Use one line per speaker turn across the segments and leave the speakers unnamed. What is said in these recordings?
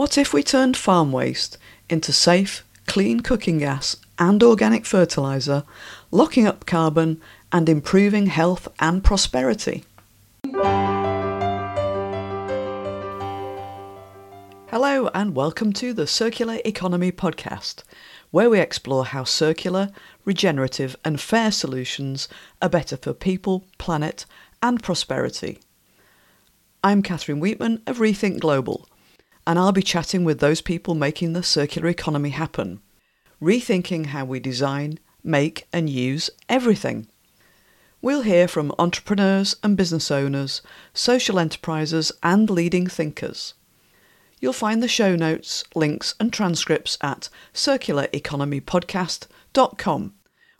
What if we turned farm waste into safe, clean cooking gas and organic fertiliser, locking up carbon and improving health and prosperity? Hello, and welcome to the Circular Economy Podcast, where we explore how circular, regenerative, and fair solutions are better for people, planet, and prosperity. I'm Catherine Weetman of Rethink Global, and I'll be chatting with those people making the circular economy happen, rethinking how we design, make, and use everything. We'll hear from entrepreneurs and business owners, social enterprises, and leading thinkers. You'll find the show notes, links, and transcripts at circulareconomypodcast.com,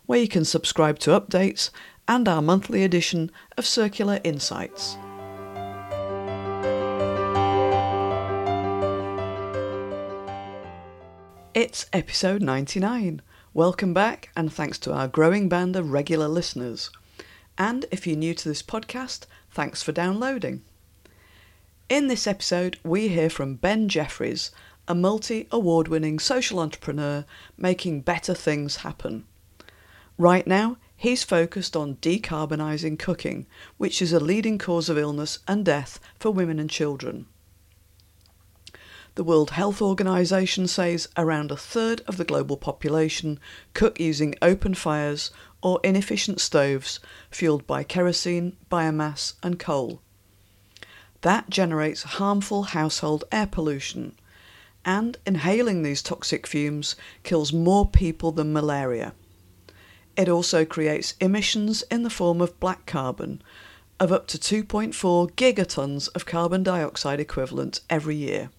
where you can subscribe to updates and our monthly edition of Circular Insights. It's episode 99. Welcome back, and thanks to our growing band of regular listeners. And if you're new to this podcast, thanks for downloading. In this episode, we hear from Ben Jeffries, a multi award winning social entrepreneur making better things happen. Right now, he's focused on decarbonising cooking, which is a leading cause of illness and death for women and children. The World Health Organization says around a third of the global population cook using open fires or inefficient stoves fueled by kerosene, biomass, and coal. That generates harmful household air pollution, and inhaling these toxic fumes kills more people than malaria. It also creates emissions in the form of black carbon of up to 2.4 gigatons of carbon dioxide equivalent every year.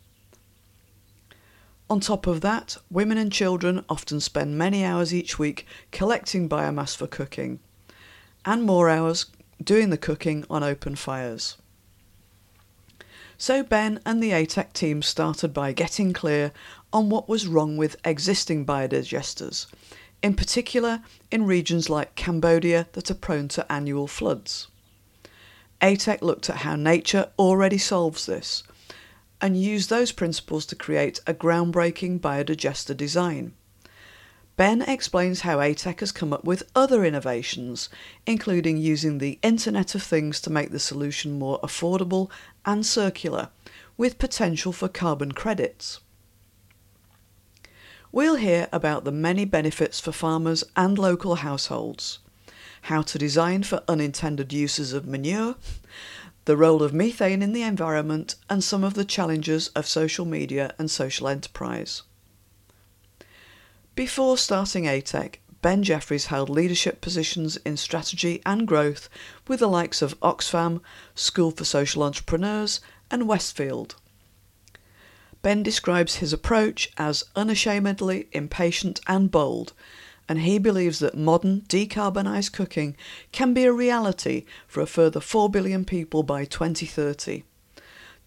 On top of that, women and children often spend many hours each week collecting biomass for cooking, and more hours doing the cooking on open fires. So Ben and the ATEC team started by getting clear on what was wrong with existing biodigesters, in particular in regions like Cambodia that are prone to annual floods. ATEC looked at how nature already solves this and use those principles to create a groundbreaking biodigester design. Ben explains how ATEC has come up with other innovations, including using the Internet of Things to make the solution more affordable and circular, with potential for carbon credits. We'll hear about the many benefits for farmers and local households, how to design for unintended uses of manure, the role of methane in the environment, and some of the challenges of social media and social enterprise. Before starting ATEC, Ben Jeffries held leadership positions in strategy and growth with the likes of Oxfam, School for Social Entrepreneurs, and Westfield. Ben describes his approach as unashamedly impatient and bold, and he believes that modern decarbonised cooking can be a reality for a further 4 billion people by 2030.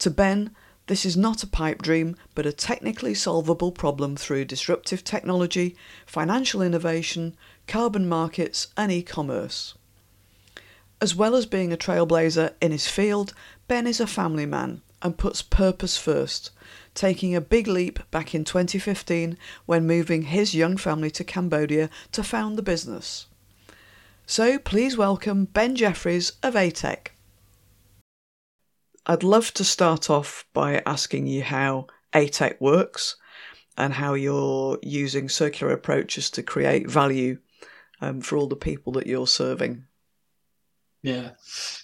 To Ben, this is not a pipe dream, but a technically solvable problem through disruptive technology, financial innovation, carbon markets, and e commerce. As well as being a trailblazer in his field, Ben is a family man and puts purpose first, taking a big leap back in 2015 when moving his young family to Cambodia to found the business. So please welcome Ben Jeffries of ATEC. I'd love to start off by asking you how ATEC works and how you're using circular approaches to create value um, for all the people that you're serving.
Yeah,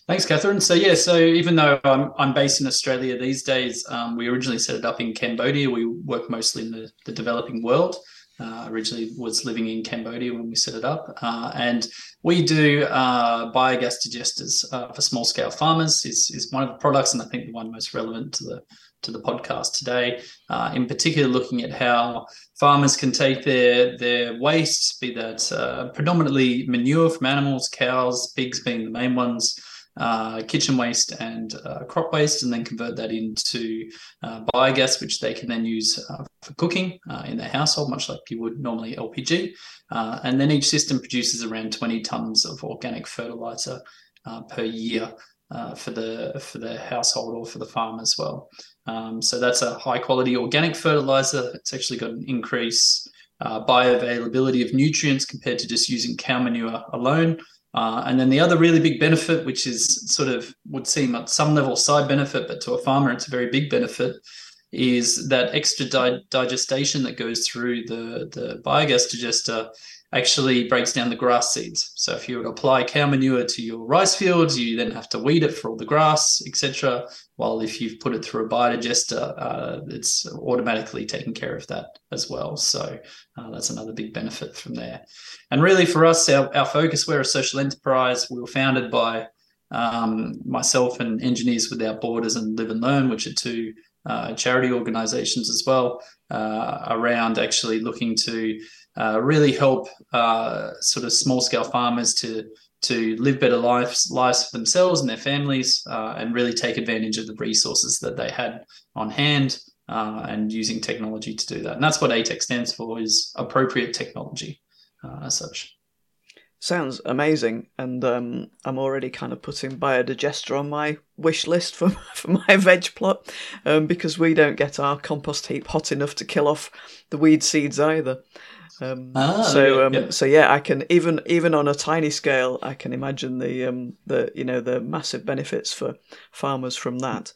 thanks, Catherine. So yeah, so even though I'm, I'm based in Australia these days, um, we originally set it up in Cambodia. We work mostly in the, the developing world. Uh, originally was living in Cambodia when we set it up, uh, and we do uh, biogas digesters uh, for small scale farmers. is is one of the products, and I think the one most relevant to the to the podcast today. Uh, in particular, looking at how farmers can take their their waste, be that uh, predominantly manure from animals, cows, pigs being the main ones, uh, kitchen waste and uh, crop waste, and then convert that into uh, biogas, which they can then use uh, for cooking in their household, much like you would normally LPG. and then each system produces around 20 tons of organic fertilizer per year. Uh, for the for the household or for the farm as well. Um, so that's a high quality organic fertilizer. It's actually got an increase uh, bioavailability of nutrients compared to just using cow manure alone. Uh, and then the other really big benefit, which is sort of would seem at some level side benefit, but to a farmer it's a very big benefit, is that extra di- digestation that goes through the the biogas digester actually breaks down the grass seeds. So if you apply cow manure to your rice fields, you then have to weed it for all the grass, etc. While if you've put it through a biodigester, uh, it's automatically taking care of that as well. So uh, that's another big benefit from there. And really for us, our, our focus, we're a social enterprise. We were founded by um, myself and Engineers Without Borders and Live and Learn, which are two uh, charity organizations as well, uh, around actually looking to uh, really help uh, sort of small scale farmers to to live better lives lives for themselves and their families, uh, and really take advantage of the resources that they had on hand, uh, and using technology to do that. And that's what ATEC stands for: is appropriate technology, uh, as such.
Sounds amazing, and um, I'm already kind of putting biodigester on my wish list for for my veg plot, um, because we don't get our compost heap hot enough to kill off the weed seeds either. Um, ah, so um, yeah. so yeah, I can even even on a tiny scale, I can imagine the um, the you know the massive benefits for farmers from that.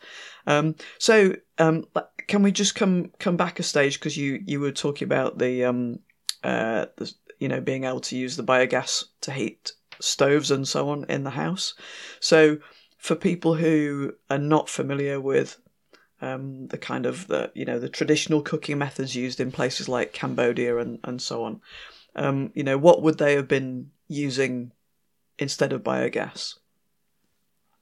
Um, so um, can we just come come back a stage because you you were talking about the um uh the, you know being able to use the biogas to heat stoves and so on in the house. So for people who are not familiar with um, the kind of the you know the traditional cooking methods used in places like Cambodia and and so on. Um, you know, what would they have been using instead of biogas?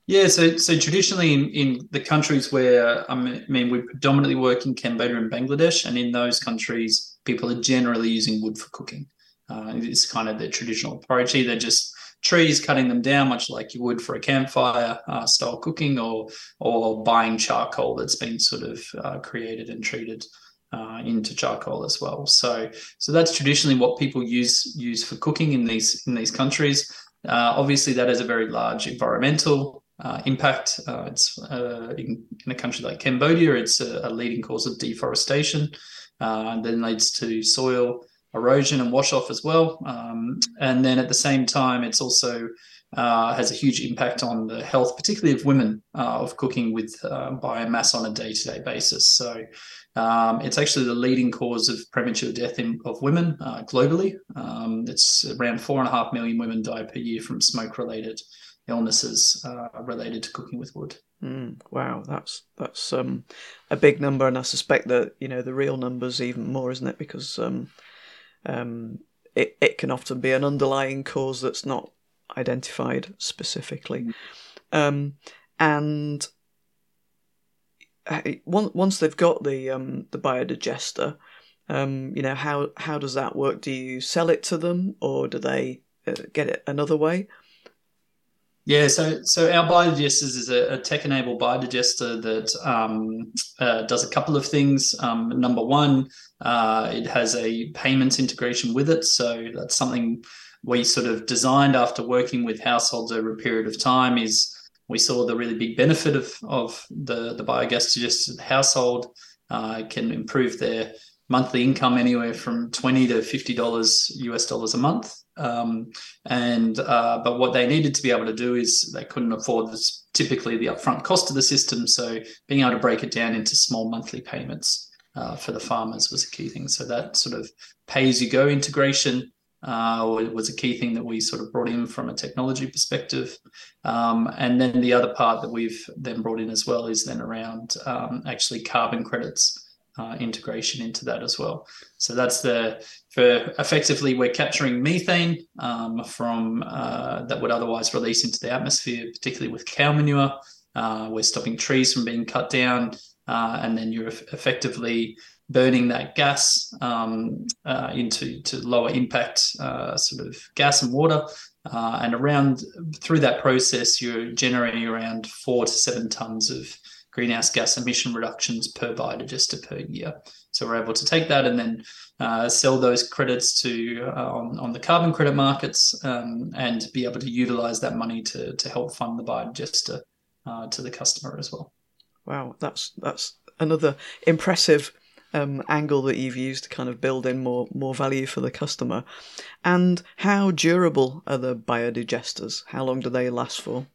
Yeah, so so traditionally in, in the countries where I mean we predominantly work in Cambodia and Bangladesh, and in those countries, people are generally using wood for cooking. Uh, it's kind of their traditional approach. Either just trees, cutting them down, much like you would for a campfire uh, style cooking, or or buying charcoal that's been sort of uh, created and treated uh, into charcoal as well. So so that's traditionally what people use use for cooking in these in these countries. Uh, obviously, that has a very large environmental uh, impact. Uh, it's in, in, a country like Cambodia, it's a, a leading cause of deforestation, and then leads to soil erosion and wash off as well. Um, and then at the same time, it's also uh, has a huge impact on the health, particularly of women, uh, of cooking with uh, biomass on a day to day basis. So um, it's actually the leading cause of premature death in, of women uh, globally. Um, it's around four and a half million women die per year from smoke related illnesses uh, related to cooking with wood.
Mm, wow, that's that's um, a big number, and I suspect that you know the real numbers even more, isn't it? Because um, um, it, it can often be an underlying cause that's not identified specifically. Mm. Um, and uh, once they've got the um, the biodigester, um, you know how how does that work? Do you sell it to them, or do they uh, get it another way?
Yeah, so so our biodigesters is a, a tech-enabled biodigester that um, uh, does a couple of things. Um, number one, uh, it has a payments integration with it, so that's something we sort of designed after working with households over a period of time. Is we saw the really big benefit of of the the biogas digested household uh, can improve their monthly income anywhere from twenty to fifty dollars US dollars a month. Um, and uh, but what they needed to be able to do is they couldn't afford this, typically the upfront cost of the system. So being able to break it down into small monthly payments uh, for the farmers was a key thing. So that sort of pay as you go integration uh, was a key thing that we sort of brought in from a technology perspective. Um, and then the other part that we've then brought in as well is then around um, actually carbon credits uh, integration into that as well. So that's the for effectively we're capturing methane um, from uh, that would otherwise release into the atmosphere, particularly with cow manure. Uh, we're stopping trees from being cut down, uh, and then you're effectively burning that gas um, uh, into to lower impact uh, sort of gas and water. and around through that process, you're generating around four to seven tons of greenhouse gas emission reductions per biodigester per year. So we're able to take that and then uh, sell those credits to uh, on, on the carbon credit markets um, and be able to utilize that money to, to help fund the biodigester uh, to the customer as well.
Wow, that's that's another impressive um, angle that you've used to kind of build in more more value for the customer. And how durable are the biodigesters? How long do they last for?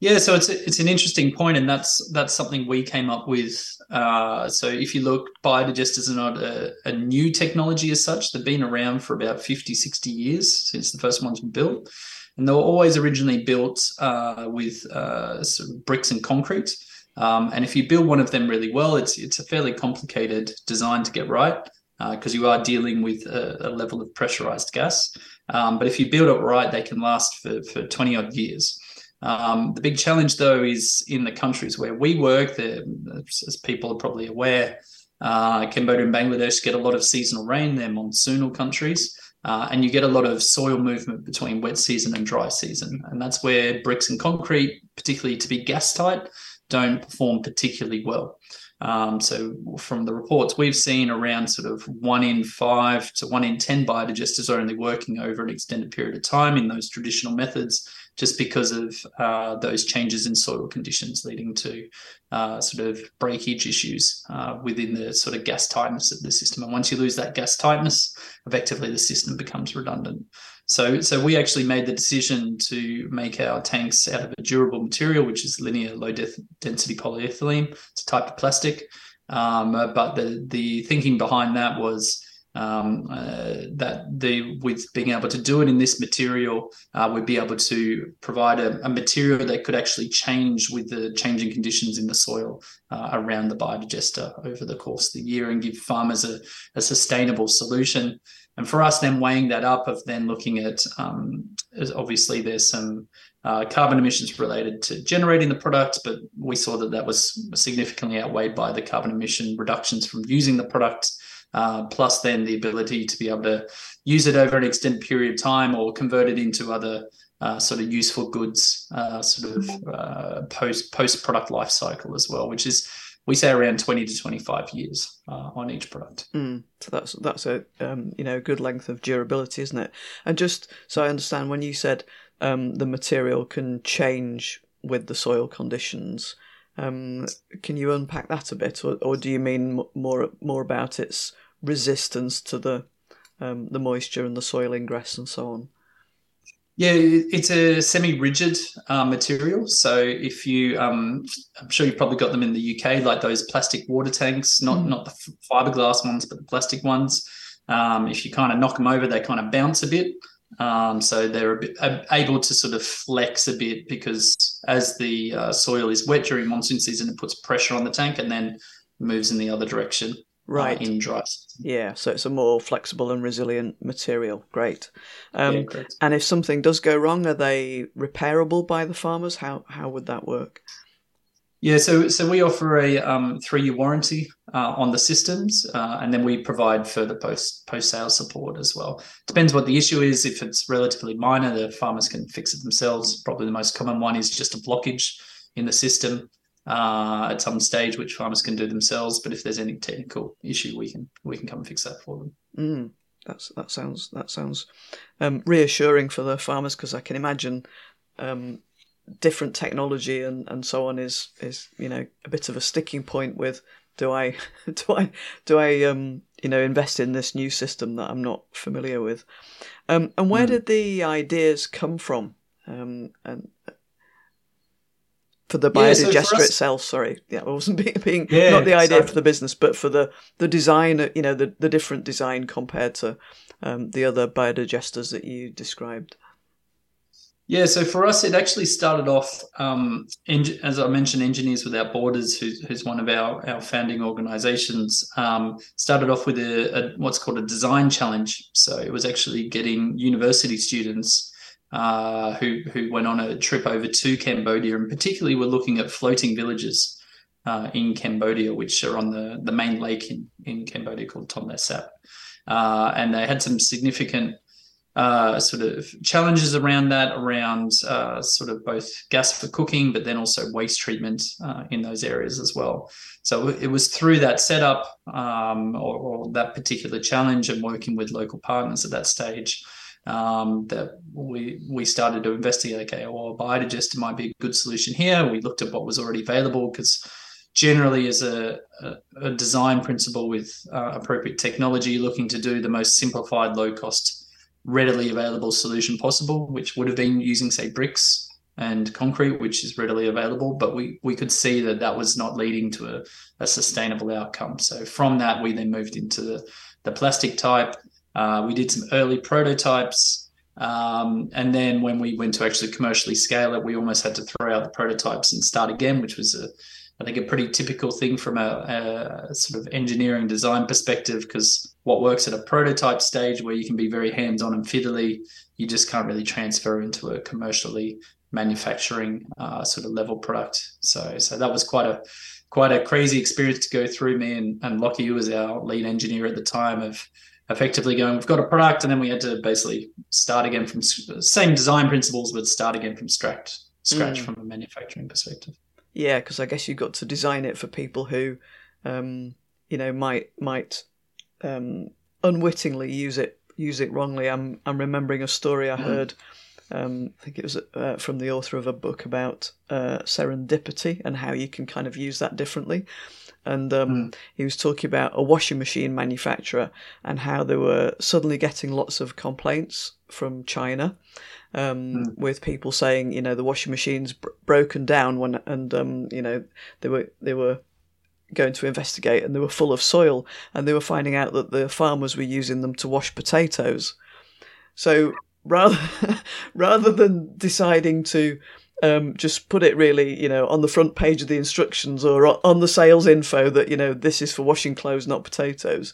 Yeah, so it's it's an interesting point, and that's that's something we came up with. Uh, so if you look, biodigesters are not a, a, new technology as such. They've been around for about 50, 60 years since the first ones were built, and they were always originally built uh, with uh, sort of bricks and concrete. Um, and if you build one of them really well, it's it's a fairly complicated design to get right because uh, you are dealing with a, a level of pressurized gas. Um, but if you build it right, they can last for, for 20 odd years. Um, the big challenge, though, is in the countries where we work, as people are probably aware, uh, Cambodia and Bangladesh get a lot of seasonal rain. They're monsoonal countries. Uh, and you get a lot of soil movement between wet season and dry season. And that's where bricks and concrete, particularly to be gas tight, don't perform particularly well. Um, so from the reports we've seen, around sort of one in five to one in ten biodigesters are only working over an extended period of time in those traditional methods, just because of uh, those changes in soil conditions, leading to uh, sort of breakage issues uh, within the sort of gas tightness of the system. And once you lose that gas tightness, effectively the system becomes redundant. So, so we actually made the decision to make our tanks out of a durable material, which is linear low density polyethylene. It's a type of plastic. Um, uh, but the the thinking behind that was um, uh, that the with being able to do it in this material, uh, we'd be able to provide a, a, material that could actually change with the changing conditions in the soil uh, around the biodigester over the course of the year and give farmers a, a sustainable solution and for us, then weighing that up of then looking at um, obviously there's some uh, carbon emissions related to generating the product, but we saw that that was significantly outweighed by the carbon emission reductions from using the product. Uh, plus, then the ability to be able to use it over an extended period of time or convert it into other uh, sort of useful goods, uh, sort of uh, post post product life cycle as well, which is we say around 20 to 25 years uh, on each product.
Mm, so that's that's a um, you know good length of durability, isn't it? And just so I understand, when you said um, the material can change with the soil conditions, um, can you unpack that a bit, or, or do you mean more more about its resistance to the um, the moisture and the soil ingress and so on?
Yeah, it's a semi-rigid uh, material. So if you, um, I'm sure you've probably got them in the UK, like those plastic water tanks, not mm. not the fiberglass ones, but the plastic ones. Um, if you kind of knock them over, they kind of bounce a bit. Um, so they're a bit, able to sort of flex a bit because as the uh, soil is wet during monsoon season, it puts pressure on the tank and then moves in the other direction right. uh, in
yeah so it's a more flexible and resilient material. Great. Um, yeah, great. and if something does go wrong are they repairable by the farmers? How how would that work?
Yeah so so we offer a um, three year warranty uh, on the systems uh, and then we provide further post post sale support as well. Depends what the issue is. If it's relatively minor the farmers can fix it themselves. Probably the most common one is just a blockage in the system uh, at some stage, which farmers can do themselves. But if there's any technical issue, we can we can come and fix that for them.
Mm, that's that sounds that sounds um, reassuring for the farmers because I can imagine um, different technology and, and so on is is you know a bit of a sticking point with do I do I do I um you know invest in this new system that I'm not familiar with, um, and where mm. did the ideas come from? Um, and for the biodigester yeah, so us, itself. Sorry, yeah, I wasn't being, being yeah, not the idea sorry. for the business, but for the the design. You know, the the different design compared to um, the other biodigesters that you described.
Yeah, so for us, it actually started off, um, as I mentioned, Engineers Without Borders, who's, who's one of our, our founding organizations, um, started off with a, a, what's called a design challenge. So it was actually getting university students uh, who who went on a trip over to Cambodia, and particularly were looking at floating villages uh, in Cambodia, which are on the the main lake in in Cambodia called Tonle Sap, uh, and they had some significant. Uh, sort of challenges around that, around uh, sort of both gas for cooking, but then also waste treatment uh, in those areas as well. So it was through that setup um, or, or, that particular challenge and working with local partners at that stage um, that we we started to investigate. Okay, well, biodigester might be a good solution here. We looked at what was already available because generally, as a, a, a design principle with uh, appropriate technology, looking to do the most simplified, low cost, readily available solution possible, which would have been using say bricks and concrete, which is readily available. But we we could see that that was not leading to a, a sustainable outcome. So from that, we then moved into the, the plastic type. Uh, we did some early prototypes. Um, and then when we went to actually commercially scale it, we almost had to throw out the prototypes and start again, which was a, I think a pretty typical thing from a, a sort of engineering design perspective, because what works at a prototype stage where you can be very hands-on and fiddly, you just can't really transfer into a commercially manufacturing uh, sort of level product. So so that was quite a quite a crazy experience to go through. Me and, and Lockie, who was our lead engineer at the time, of effectively going, we've got a product, and then we had to basically start again from same design principles, but start again from scratch scratch mm. from a manufacturing perspective.
Yeah, because I guess you've got to design it for people who, um, you know, might might um, unwittingly use it use it wrongly. I'm I'm remembering a story I mm. heard um, I think it was uh, from the author of a book about uh, serendipity and how you can kind of use that differently. And um, mm. he was talking about a washing machine manufacturer and how they were suddenly getting lots of complaints from China um, mm. with people saying, you know, the washing machine's br- broken down when, and um, you know, they were they were going to investigate and they were full of soil and they were finding out that the farmers were using them to wash potatoes. So rather rather than deciding to um, just put it really, you know, on the front page of the instructions or on the sales info that you know this is for washing clothes, not potatoes.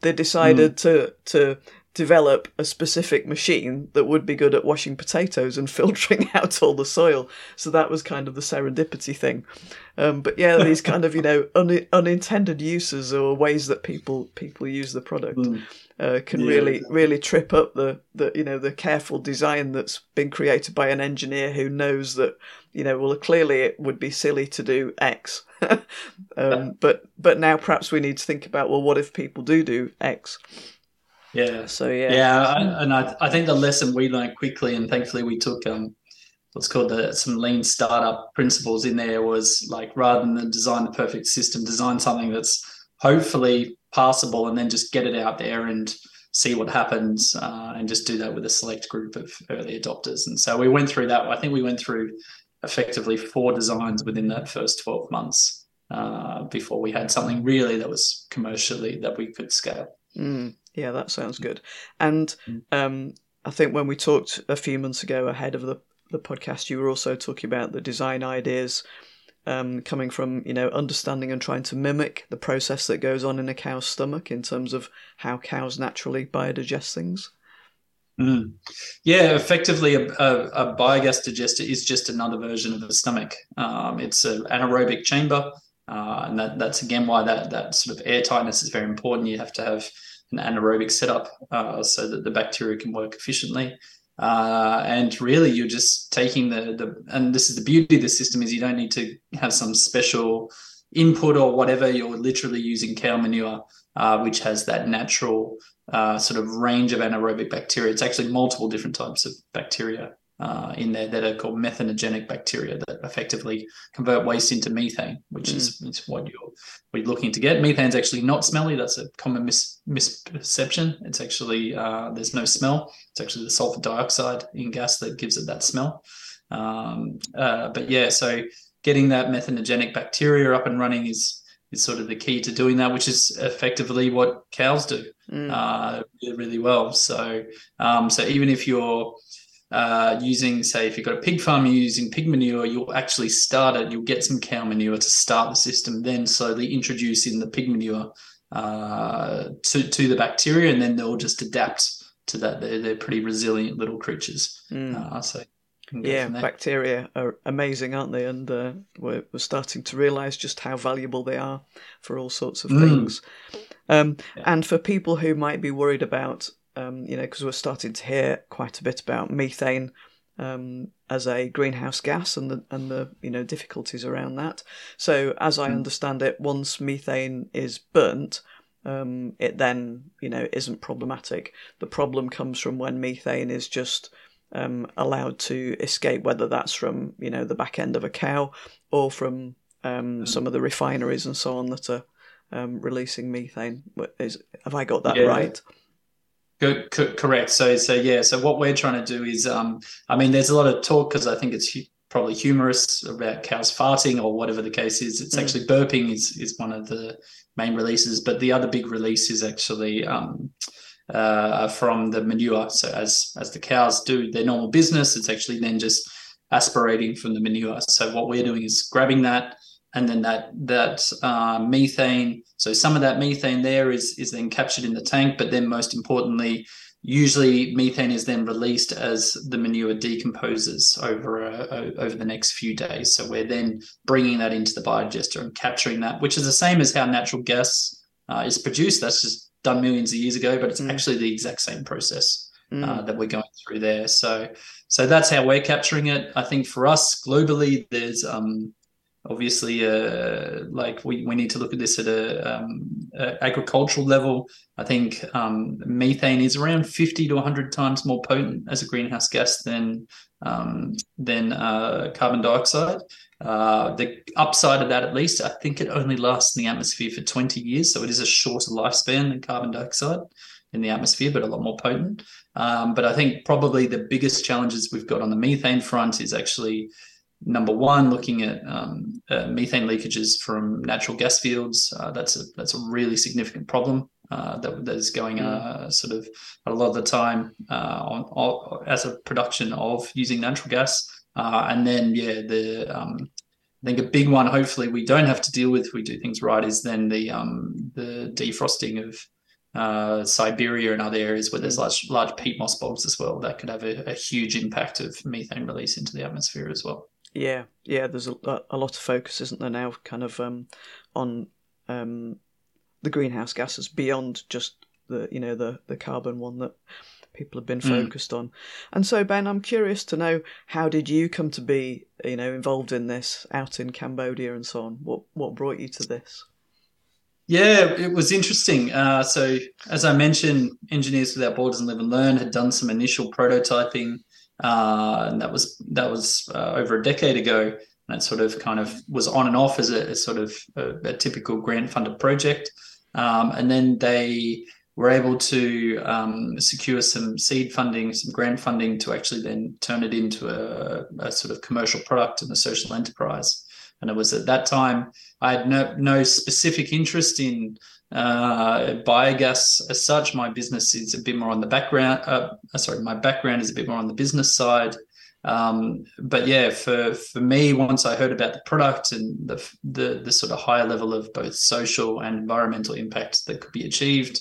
They decided mm. to to develop a specific machine that would be good at washing potatoes and filtering out all the soil. So that was kind of the serendipity thing. Um, but yeah, these kind of you know un- unintended uses or ways that people people use the product. Mm uh, can yeah. really really trip up the, the you know the careful design that's been created by an engineer who knows that you know well clearly it would be silly to do X, um, but but now perhaps we need to think about well what if people do do X.
Yeah.
So yeah.
Yeah, and I, I think the lesson we learned quickly, and thankfully we took um, what's called the, some lean startup principles in there was like rather than design the perfect system, design something that's hopefully passable and then just get it out there and see what happens uh, and just do that with a select group of early adopters. And so we went through that. I think we went through effectively four designs within that first 12 months uh, before we had something really that was commercially that we could scale.
Mm, yeah, that sounds good. And mm. um, I think when we talked a few months ago ahead of the, the podcast, you were also talking about the design ideas um, coming from you know understanding and trying to mimic the process that goes on in a cow's stomach in terms of how cows naturally biodigest things.
Mm. Yeah, effectively, a, a, a, biogas digester is just another version of the stomach. Um, it's an anaerobic chamber, uh, and that, that's again why that that sort of airtightness is very important. You have to have an anaerobic setup uh, so that the bacteria can work efficiently. Uh, and really, you're just taking the the and this is the beauty of the system is you don't need to have some special input or whatever. You're literally using cow manure, uh, which has that natural uh, sort of range of anaerobic bacteria. It's actually multiple different types of bacteria uh, in there that are called methanogenic bacteria that effectively convert waste into methane, which mm. is, is, what you're what you're looking to get. Methane's actually not smelly. That's a common mis- misperception. It's actually uh, there's no smell. It's actually the sulfur dioxide in gas that gives it that smell. Um, uh, but yeah, so getting that methanogenic bacteria up and running is is sort of the key to doing that, which is effectively what cows do mm. uh, really, really well. So um, so even if you're uh, using, say, if you've got a pig farm, you're using pig manure, you'll actually start it, you'll get some cow manure to start the system, then slowly introduce in the pig manure uh, to, to the bacteria, and then they'll just adapt to that. They're, they're pretty resilient little creatures. Mm. Uh, so
yeah, bacteria are amazing, aren't they? And uh, we're, we're starting to realise just how valuable they are for all sorts of mm. things. Um, yeah. And for people who might be worried about um, you know, because we're starting to hear quite a bit about methane um, as a greenhouse gas and the and the you know difficulties around that. So as I hmm. understand it, once methane is burnt, um, it then you know isn't problematic. The problem comes from when methane is just um, allowed to escape, whether that's from you know the back end of a cow or from um, mm. some of the refineries and so on that are um, releasing methane. Is, have I got that yeah. right?
Good, correct. So, so yeah. So what we're trying to do is, um, I mean, there's a lot of talk because I think it's hu- probably humorous about cows farting or whatever the case is. It's mm. actually burping is is one of the main releases, but the other big release is actually um, uh, from the manure. So as as the cows do their normal business, it's actually then just aspirating from the manure. So what we're doing is grabbing that, and then that that uh, methane. So some of that methane there is is then captured in the tank, but then most importantly, usually methane is then released as the manure decomposes over a, a, over the next few days. So we're then bringing that into the biodigester and capturing that, which is the same as how natural gas uh, is produced. That's just done millions of years ago, but it's mm. actually the exact same process mm. uh, that we're going through there. So, so that's how we're capturing it. I think for us globally, there's um, obviously uh, like we, we need to look at this at a, um, a agricultural level. I think um, methane is around 50 to 100 times more potent as a greenhouse gas than um, than uh, carbon dioxide. Uh, the upside of that, at least, I think it only lasts in the atmosphere for 20 years. So it is a shorter lifespan than carbon dioxide in the atmosphere, but a lot more potent. Um, but I think probably the biggest challenges we've got on the methane front is actually number one, looking at um, uh, methane leakages from natural gas fields. Uh, that's a that's a really significant problem uh, that that is going mm. uh, sort of a lot of the time uh, on, on, as a production of using natural gas. Uh, and then, yeah, the um, I think a big one. Hopefully, we don't have to deal with. If we do things right. Is then the um, the defrosting of uh, Siberia and other areas where there's mm. large large peat moss bogs as well. That could have a, a huge impact of methane release into the atmosphere as well.
Yeah, yeah. There's a, a lot of focus, isn't there now, kind of um, on um, the greenhouse gases beyond just the you know the the carbon one that people have been hmm. focused mm. on. And so, Ben, I'm curious to know how did you come to be, you know, involved in this out in Cambodia and so on? What what brought you to this?
Yeah, it was interesting. Uh, so, as I mentioned, Engineers Without Borders and Live and Learn had done some initial prototyping, uh, and that was that was uh, over a decade ago. And that sort of kind of was on and off as a, a sort of a, a, typical grant funded project. Um, and then they we're able to um, secure some seed funding, some grant funding to actually then turn it into a, a, sort of commercial product and a social enterprise. And it was at that time I had no, no specific interest in uh, biogas as such. My business is a bit more on the background. Uh, sorry, my background is a bit more on the business side. Um, but yeah, for for me, once I heard about the product and the, the the sort of higher level of both social and environmental impact that could be achieved,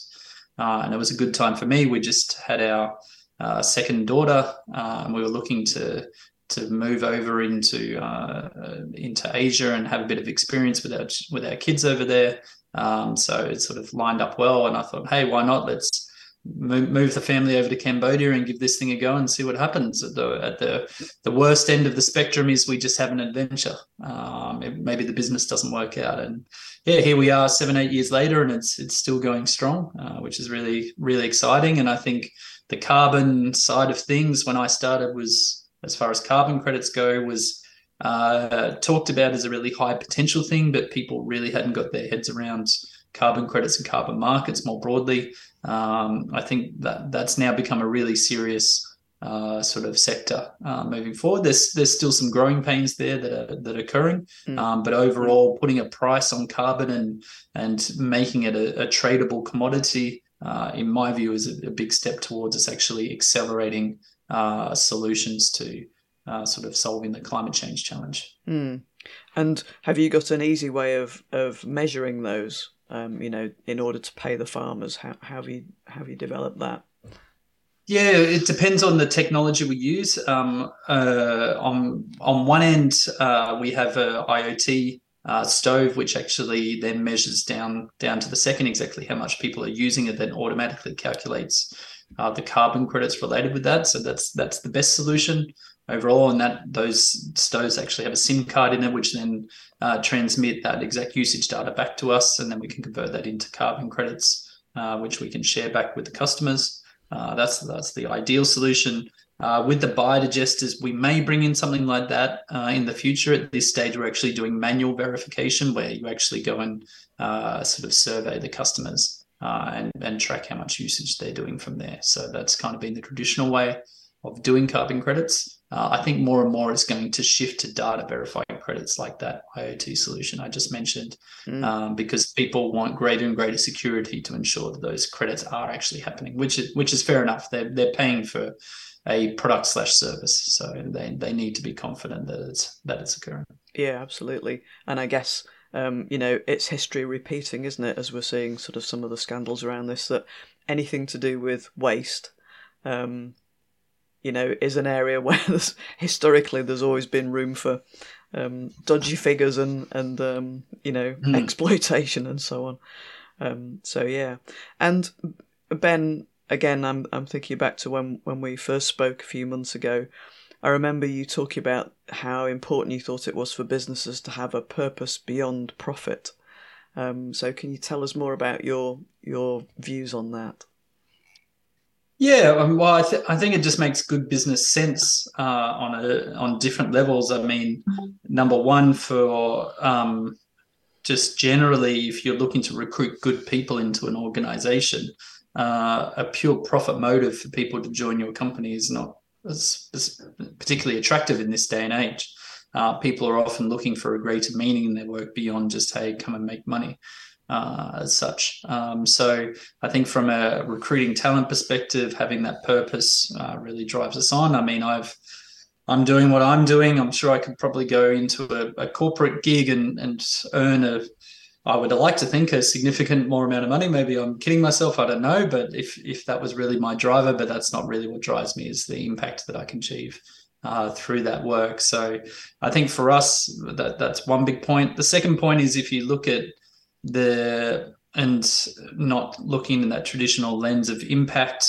uh, and it was a good time for me. We just had our uh, second daughter, uh, and we were looking to to move over into uh, into Asia and have a bit of experience with our with our kids over there. Um, so it sort of lined up well, and I thought, hey, why not? Let's move, the family over to Cambodia and give this thing a go and see what happens. At the at the the worst end of the spectrum is we just have an adventure. Um, maybe the business doesn't work out, and yeah, here we are seven eight years later, and it's it's still going strong, uh, which is really really exciting. And I think the carbon side of things when I started was as far as carbon credits go was uh, talked about as a really high potential thing, but people really hadn't got their heads around carbon credits and carbon markets more broadly. Um, I think that that's now become a really serious uh, sort of sector uh, moving forward. There's there's still some growing pains there that are that are occurring, mm. um, but overall, putting a price on carbon and and making it a, a tradable commodity, uh, in my view, is a, a, big step towards us actually accelerating uh, solutions to uh, sort of solving the climate change challenge.
Mm. And have you got an easy way of of measuring those? um, you know, in order to pay the farmers? How, how have you how have you developed that?
Yeah, it depends on the technology we use. Um, uh, on on one end, uh, we have a IoT uh, stove, which actually then measures down down to the second exactly how much people are using it, then automatically calculates uh, the carbon credits related with that. So that's that's the best solution. Overall, and that those stoves actually have a SIM card in it, which then uh, transmit that exact usage data back to us, and then we can convert that into carbon credits, uh, which we can share back with the customers. Uh, that's that's the ideal solution. Uh, with the biodigesters, we may bring in something like that uh, in the future. At this stage, we're actually doing manual verification, where you actually go and uh, sort of survey the customers and and track how much usage they're doing from there. So that's kind of been the traditional way of doing carbon credits. Uh, I think more and more is going to shift to data verifying credits like that IoT solution I just mentioned, mm. um, because people want greater and greater security to ensure that those credits are actually happening, which is which is fair enough. They're they're paying for a product slash service, so they they need to be confident that it's that it's occurring.
Yeah, absolutely, and I guess. Um, you know, it's history repeating, isn't it? As we're seeing sort of some of the scandals around this, that anything to do with waste, um, you know, is an area where there's, historically there's always been room for um, dodgy figures and and um, you know mm. exploitation and so on. Um, so yeah, and Ben, again, I'm I'm thinking back to when when we first spoke a few months ago. I remember you talking about how important you thought it was for businesses to have a purpose beyond profit. Um, so, can you tell us more about your your views on that?
Yeah, well, I, th- I, think it just makes good business sense uh, on a on different levels. I mean, number one, for um, just generally, if you're looking to recruit good people into an organization, uh, a pure profit motive for people to join your company is not as, as particularly attractive in this day and age. Uh, people are often looking for a greater meaning in their work beyond just hey, come and make money uh, as such. Um, so I think from a recruiting talent perspective, having that purpose uh, really drives us on. I mean, I've I'm doing what I'm doing. I'm sure I could probably go into a, a corporate gig and and earn a I would like to think a significant more amount of money. Maybe I'm kidding myself. I don't know. But if if that was really my driver, but that's not really what drives me, is the impact that I can achieve uh, through that work. So I think for us, that that's one big point. The second point is if you look at the and not looking in that traditional lens of impact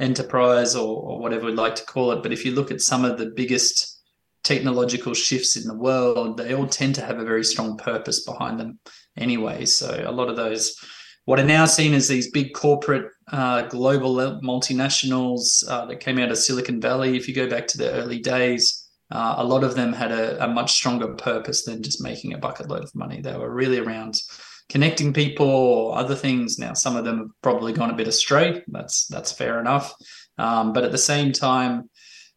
enterprise or, or whatever we'd like to call it. But if you look at some of the biggest technological shifts in the world, they all tend to have a very strong purpose behind them anyway. So a lot of those, what are now seen as these big corporate uh, global multinationals uh, that came out of Silicon Valley, if you go back to the early days, uh, a lot of them had a, a, much stronger purpose than just making a bucket load of money. They were really around connecting people or other things. Now, some of them have probably gone a bit astray. That's that's fair enough. Um, but at the same time,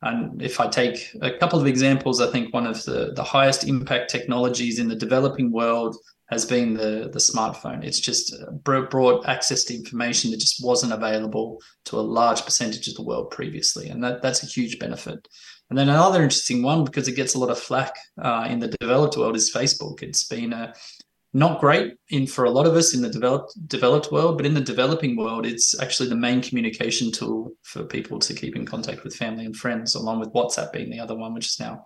and if I take a couple of examples, I think one of the, the highest impact technologies in the developing world has been the, the smartphone. It's just brought access to information that just wasn't available to a large percentage of the world previously. And that, that's a huge benefit. And then another interesting one, because it gets a lot of flack uh, in the developed world, is Facebook. It's been a, not great in for a lot of us in the developed developed world, but in the developing world, it's actually the main communication tool for people to keep in contact with family and friends, along with WhatsApp being the other one, which is now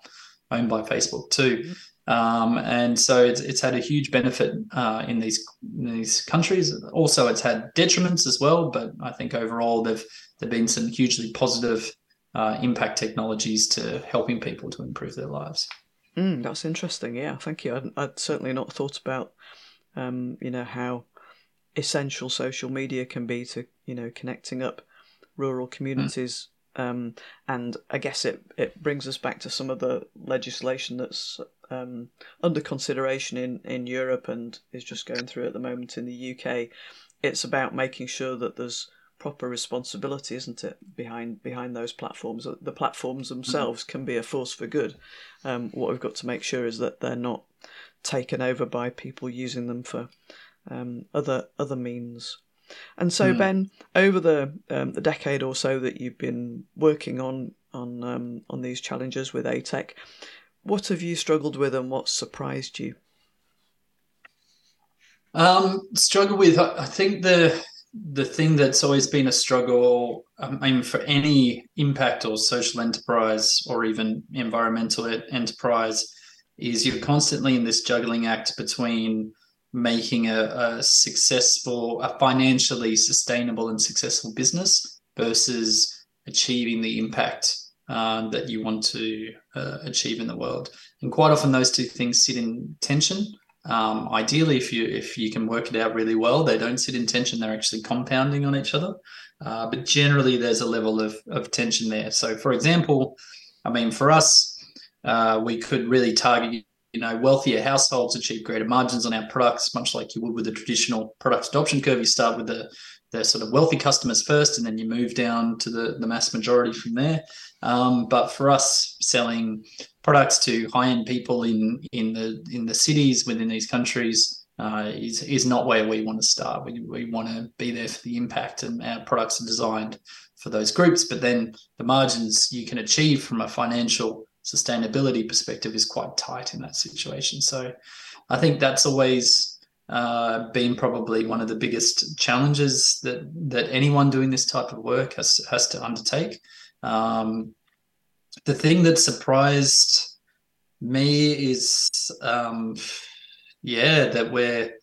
owned by Facebook too. Mm-hmm. Um, and so it's, it's had a huge benefit uh, in these in these countries. Also, it's had detriments as well, but I think overall they've there've been some hugely positive uh, impact technologies to helping people to improve their lives.
Mm, that's interesting. Yeah, thank you. I'd, I'd certainly not thought about, um, you know, how essential social media can be to you know connecting up rural communities. Mm. Um, and I guess it it brings us back to some of the legislation that's um, under consideration in, in Europe and is just going through at the moment in the UK. It's about making sure that there's proper responsibility, isn't it, behind behind those platforms? The platforms mm-hmm. themselves can be a force for good. Um, what we've got to make sure is that they're not taken over by people using them for um, other other means. And so, mm. Ben, over the um, the decade or so that you've been working on on um, on these challenges with ATEC, what have you struggled with, and what surprised you?
Um, struggle with, I think the the thing that's always been a struggle, um, I mean, for any impact or social enterprise or even environmental enterprise, is you're constantly in this juggling act between making a, a successful, a financially sustainable and successful business versus achieving the impact uh, that you want to uh, achieve in the world. And quite often, those two things sit in tension. Um, ideally, if you if you can work it out really well, they don't sit in tension; they're actually compounding on each other. Uh, but generally, there's a level of of tension there. So, for example, I mean, for us, uh, we could really target you know wealthier households achieve greater margins on our products, much like you would with a traditional product adoption curve. You start with the the sort of wealthy customers first, and then you move down to the, the mass majority from there. Um, but for us, selling products to high end people in in the in the cities within these countries uh, is is not where we want to start. We we want to be there for the impact, and our products are designed for those groups. But then the margins you can achieve from a financial sustainability perspective is quite tight in that situation. So I think that's always uh, been probably one of the biggest challenges that that anyone doing this type of work has has to undertake. Um, the thing that surprised me is, um, yeah, that we're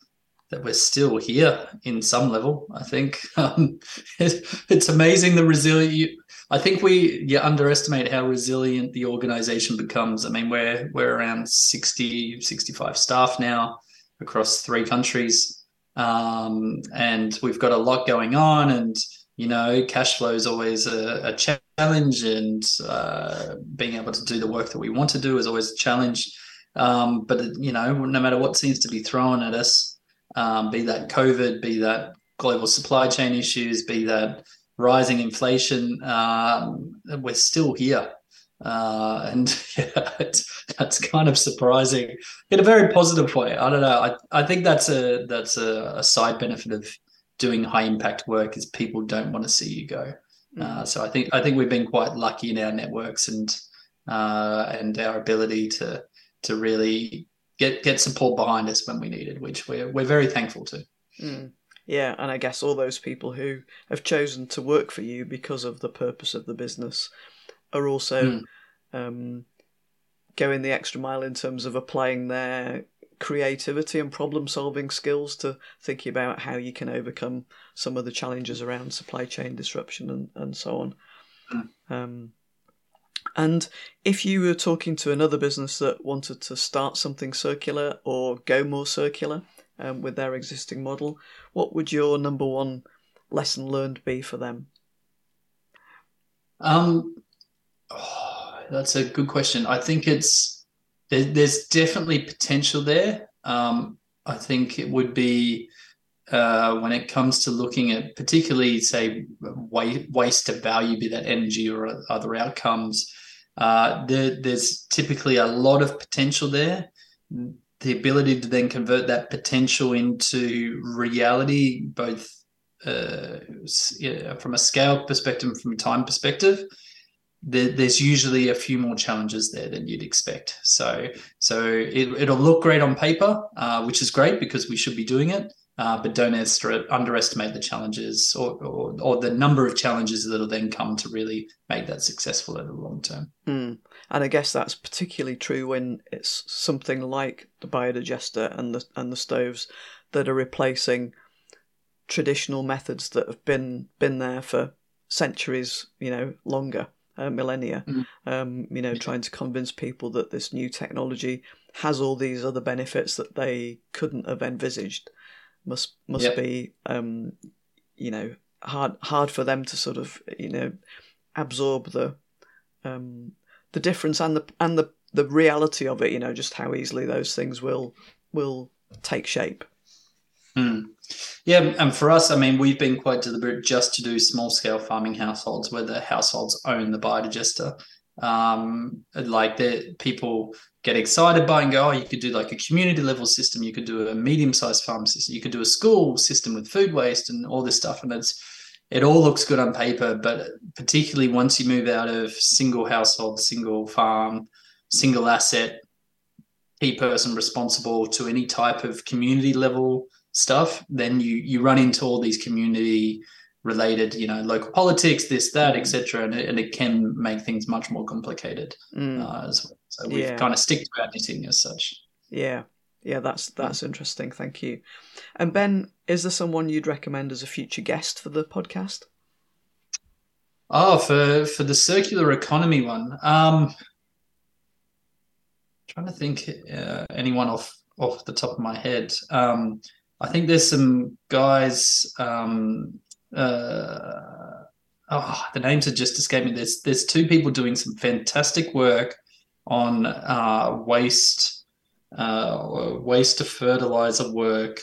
that we're still here in some level. I think um, it, it's amazing the resilient. I think we yeah, underestimate how resilient the organization becomes. I mean, we're we're around 60, 65 staff now across three countries. Um, and we've got a lot going on and you know cash flow is always a, a challenge and uh, being able to do the work that we want to do is always a challenge um, but you know no matter what seems to be thrown at us um, be that covid be that global supply chain issues be that rising inflation um, we're still here uh, and yeah, that's kind of surprising in a very positive way. I don't know. I, I think that's a that's a, a side benefit of doing high impact work is people don't want to see you go. Uh, so I think I think we've been quite lucky in our networks and uh, and our ability to to really get get support behind us when we needed, which we're we're very thankful to.
Mm. Yeah, and I guess all those people who have chosen to work for you because of the purpose of the business are also mm. um, going the extra mile in terms of applying their creativity and problem solving skills to thinking about how you can overcome some of the challenges around supply chain disruption and, and so on. Mm. Um, and if you were talking to another business that wanted to start something circular or go more circular um, with their existing model, what would your number one lesson learned be for them?
Um, Oh, that's a good question. I think it's there, there's definitely potential there. Um, I think it would be uh, when it comes to looking at particularly say waste to value, be that energy or other outcomes. Uh, there, there's typically a lot of potential there. The ability to then convert that potential into reality, both uh, from a scale perspective, and from a time perspective, there's usually a few more challenges there than you'd expect. So so it, will look great on paper, uh, which is great because we should be doing it. Uh, but don't underestimate the challenges or, or, or, the number of challenges that'll then come to really make that successful in the long term.
Mm. And I guess that's particularly true when it's something like the biodigester and the and the stoves that are replacing traditional methods that have been been there for centuries, you know, longer uh, millennia. Mm. Um, you know, trying to convince people that this new technology has all these other benefits that they couldn't have envisaged must must yep. be um, you know hard hard for them to sort of you know absorb the um, the difference and the and the the reality of it. You know, just how easily those things will will take shape.
Mm. Yeah, and for us, I mean, we've been quite deliberate just to do small scale farming households where the households own the biodigester. Um, like that, people get excited by and go, oh, you could do like a community level system, you could do a medium sized farm system, you could do a school system with food waste and all this stuff, and it's it all looks good on paper, but particularly once you move out of single household, single farm, single asset, key person responsible to any type of community level stuff, then you you run into all these community related, you know, local politics, this, that, mm. etc., and, and it can make things much more complicated mm. uh, as well. So we've yeah. kind of stick to our knitting as such.
Yeah, yeah, that's that's interesting. Thank you. And Ben, is there someone you'd recommend as a future guest for the podcast?
Oh, for for the circular economy one, um, trying to think uh, anyone off off the top of my head. Um, I think there's some guys. Um, uh, oh, the names are just escaping me. There's there's two people doing some fantastic work on uh, waste uh, waste to fertilizer work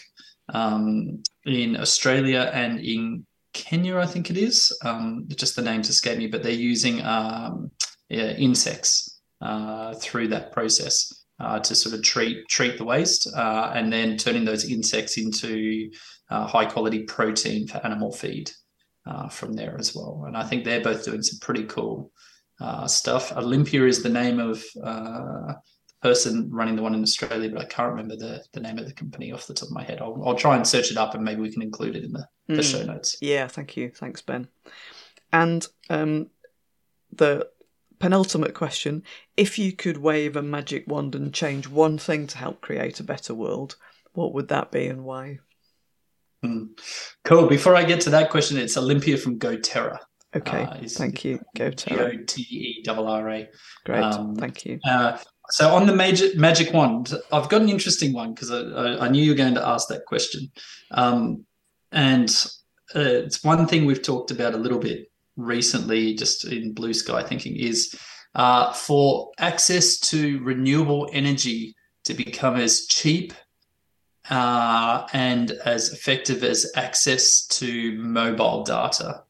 um, in Australia and in Kenya, I think it is. Um, just the names escape me, but they're using um, yeah, insects uh, through that process uh, to sort of treat treat the waste, uh, and then turning those insects into uh, high quality protein for animal feed uh, from there as well. And I think they're both doing some pretty cool uh, stuff. Olympia is the name of the person running the one in Australia, but I can't remember the, the name of the company off the top of my head. I'll, I'll try and search it up and maybe we can include it in the, mm. the show notes.
Yeah, thank you. Thanks, Ben. And um, the penultimate question if you could wave a magic wand and change one thing to help create a better world, what would that be and why?
Mm. Cool. Before I get to that question, it's Olympia from GoTerra.
Okay, uh, thank you. GoTerra.
G O T E R R A.
Great, um, thank you.
Uh, so on the magic magic wand, I've got an interesting one because I, I, I, knew you were going to ask that question, um, and uh, it's one thing we've talked about a little bit recently, just in blue sky thinking, is uh, for access to renewable energy to become as cheap uh, and as effective as access to mobile data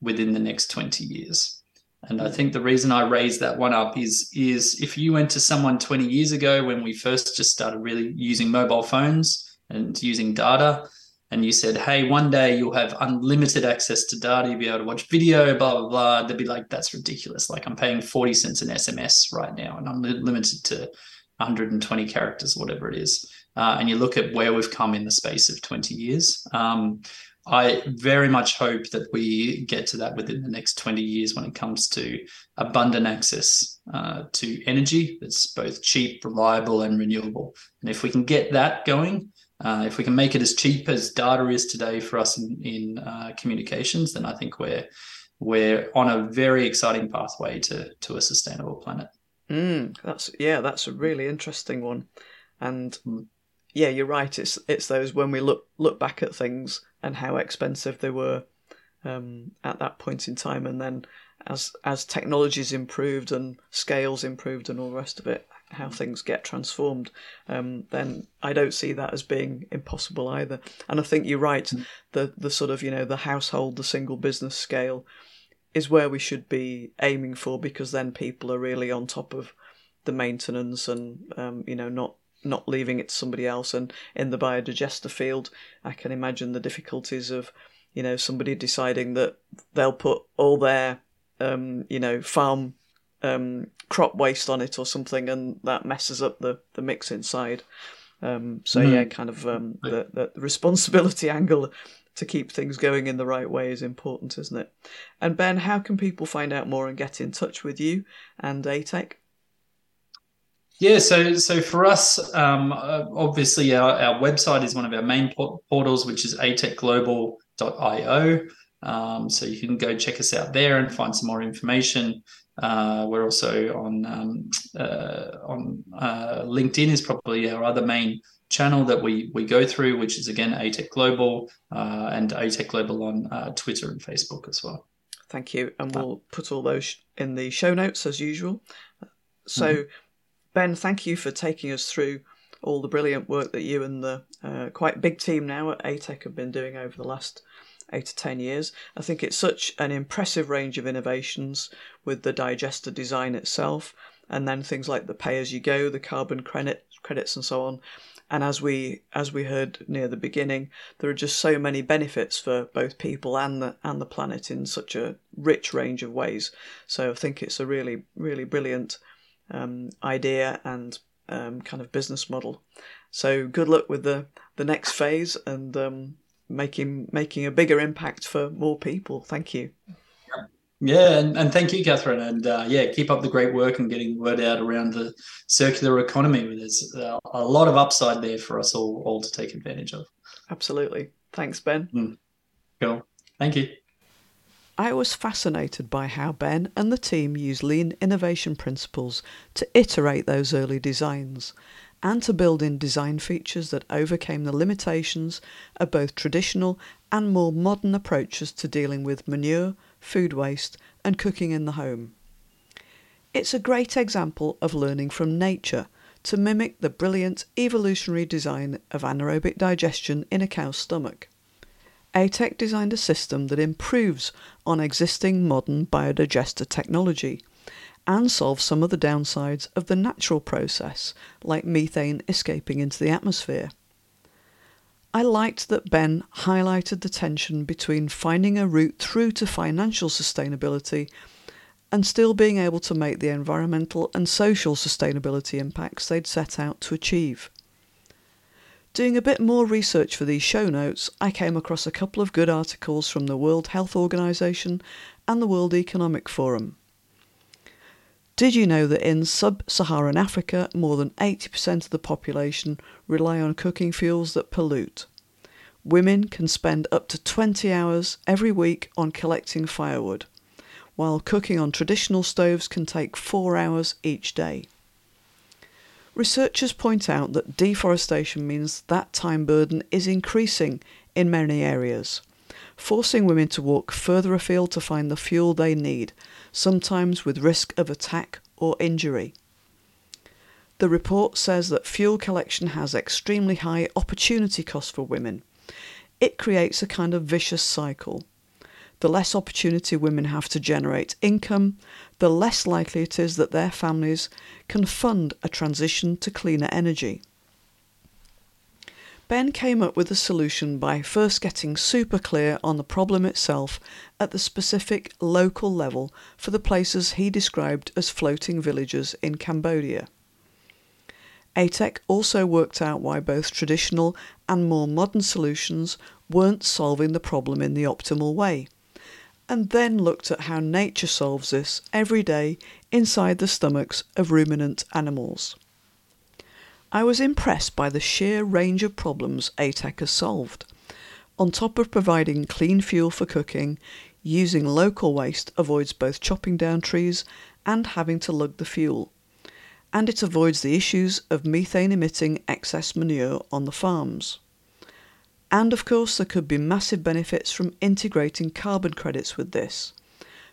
within the next 20 years. And I think the reason I raised that one up is is if you went to someone 20 years ago when we first just started really using mobile phones and using data, and you said, "Hey, one day you'll have unlimited access to data, you'll be able to watch video, blah blah blah," they'd be like, "That's ridiculous! Like I'm paying 40 cents an SMS right now, and I'm limited to 120 characters, whatever it is." Uh, and you look at where we've come in the space of 20 years. Um, I very much hope that we get to that within the next 20 years when it comes to abundant access uh, to energy that's both cheap, reliable, and renewable. And if we can get that going, uh, if we can make it as cheap as data is today for us in, in uh, communications, then I think we're we're on a very exciting pathway to to a sustainable planet.
Mm, that's yeah, that's a really interesting one, and mm. yeah, you're right. It's it's those when we look look back at things and how expensive they were um, at that point in time. And then as as technologies improved and scales improved and all the rest of it, how things get transformed, um, then I don't see that as being impossible either. And I think you're right. Mm. The the sort of you know the household, the single business scale, is where we should be aiming for because then people are really on top of the maintenance and um, you know not not leaving it to somebody else. And in the biodigester field, I can imagine the difficulties of, you know, somebody deciding that they'll put all their, um, you know, farm um, crop waste on it or something, and that messes up the, the mix inside. Um, so mm. yeah, kind of um, the, the responsibility angle to keep things going in the right way is important, isn't it? And Ben, how can people find out more and get in touch with you and ATEC?
Yeah, so so for us, um, uh, obviously our, our website is one of our main portals, which is atecglobal.io. Um, so you can go check us out there and find some more information. Uh, we're also on um, uh, on uh, LinkedIn is probably our other main channel that we we go through, which is again ATEC Global uh, and ATEC Global on uh, Twitter and Facebook as well.
Thank you, and we'll put all those in the show notes as usual. So. Mm-hmm Ben, thank you for taking us through all the brilliant work that you and the uh, quite big team now at ATEC have been doing over the last eight to ten years. I think it's such an impressive range of innovations with the digester design itself, and then things like the pay as you go, the carbon credit credits, and so on. And as we as we heard near the beginning, there are just so many benefits for both people and the and the planet in such a rich range of ways. So I think it's a really really brilliant um, idea and um, kind of business model. So good luck with the the next phase and um, making making a bigger impact for more people. Thank you.
Yeah, and, and thank you, Catherine. And uh, yeah, keep up the great work and getting the word out around the circular economy. There's uh, a lot of upside there for us all, all to take advantage of.
Absolutely. Thanks, Ben.
Mm. Cool. Thank you.
I was fascinated by how Ben and the team use lean innovation principles to iterate those early designs and to build in design features that overcame the limitations of both traditional and more modern approaches to dealing with manure, food waste, and cooking in the home. It's a great example of learning from nature to mimic the brilliant evolutionary design of anaerobic digestion in a cow's stomach. ATEC designed a system that improves on existing modern biodigester technology and solve some of the downsides of the natural process, like methane escaping into the atmosphere. I liked that Ben highlighted the tension between finding a route through to financial sustainability and still being able to make the environmental and social sustainability impacts they'd set out to achieve. Doing a bit more research for these show notes, I came across a couple of good articles from the World Health Organization and the World Economic Forum. Did you know that in sub Saharan Africa, more than 80% of the population rely on cooking fuels that pollute? Women can spend up to 20 hours every week on collecting firewood, while cooking on traditional stoves can take 4 hours each day. Researchers point out that deforestation means that time burden is increasing in many areas forcing women to walk further afield to find the fuel they need, sometimes with risk of attack or injury. The report says that fuel collection has extremely high opportunity costs for women. It creates a kind of vicious cycle. The less opportunity women have to generate income, the less likely it is that their families can fund a transition to cleaner energy. Ben came up with a solution by first getting super clear on the problem itself at the specific local level for the places he described as floating villages in Cambodia. ATEC also worked out why both traditional and more modern solutions weren't solving the problem in the optimal way, and then looked at how nature solves this every day inside the stomachs of ruminant animals. I was impressed by the sheer range of problems ATEC has solved. On top of providing clean fuel for cooking, using local waste avoids both chopping down trees and having to lug the fuel. And it avoids the issues of methane emitting excess manure on the farms. And of course, there could be massive benefits from integrating carbon credits with this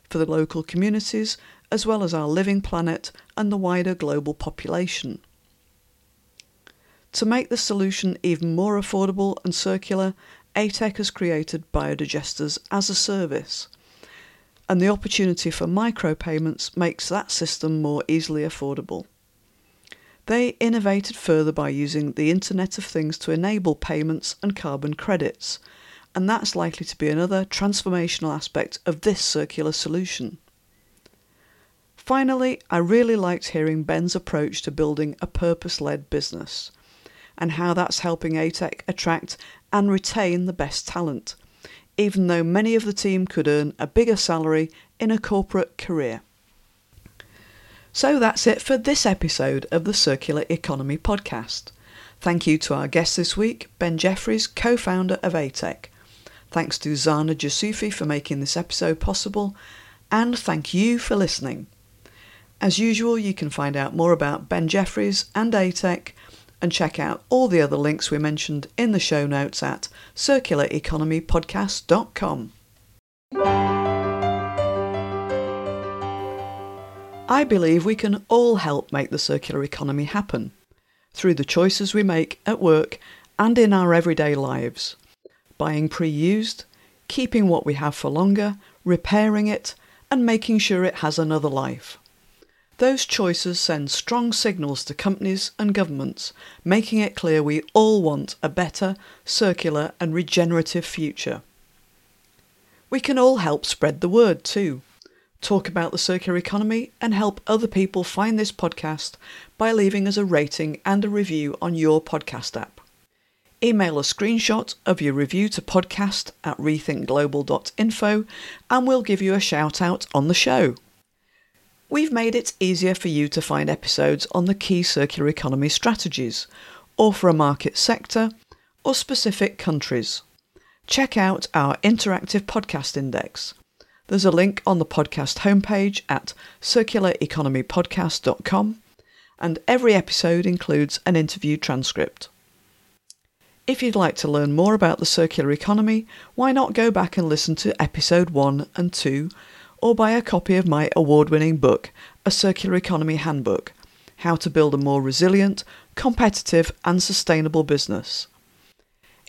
for the local communities as well as our living planet and the wider global population. To make the solution even more affordable and circular, ATEC has created biodigesters as a service. And the opportunity for micropayments makes that system more easily affordable. They innovated further by using the Internet of Things to enable payments and carbon credits, and that's likely to be another transformational aspect of this circular solution. Finally, I really liked hearing Ben's approach to building a purpose led business and how that's helping ATEC attract and retain the best talent, even though many of the team could earn a bigger salary in a corporate career. So that's it for this episode of the Circular Economy podcast. Thank you to our guest this week, Ben Jeffries, co founder of ATEC. Thanks to Zana Jasufi for making this episode possible, and thank you for listening. As usual, you can find out more about Ben Jeffries and ATEC and check out all the other links we mentioned in the show notes at circulareconomypodcast.com. I believe we can all help make the circular economy happen through the choices we make at work and in our everyday lives. Buying pre used, keeping what we have for longer, repairing it, and making sure it has another life. Those choices send strong signals to companies and governments, making it clear we all want a better, circular, and regenerative future. We can all help spread the word too. Talk about the circular economy and help other people find this podcast by leaving us a rating and a review on your podcast app. Email a screenshot of your review to podcast at rethinkglobal.info and we'll give you a shout out on the show. We've made it easier for you to find episodes on the key circular economy strategies, or for a market sector, or specific countries. Check out our interactive podcast index. There's a link on the podcast homepage at circulareconomypodcast.com, and every episode includes an interview transcript. If you'd like to learn more about the circular economy, why not go back and listen to episode 1 and 2, or buy a copy of my award winning book, A Circular Economy Handbook How to Build a More Resilient, Competitive, and Sustainable Business.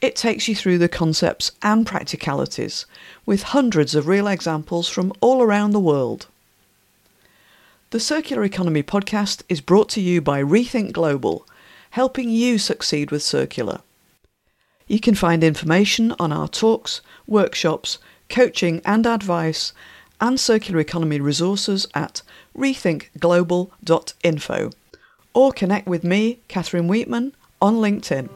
It takes you through the concepts and practicalities, with hundreds of real examples from all around the world. The Circular Economy podcast is brought to you by Rethink Global, helping you succeed with circular. You can find information on our talks, workshops, coaching and advice, and circular economy resources at rethinkglobal.info or connect with me, Catherine Weetman, on LinkedIn.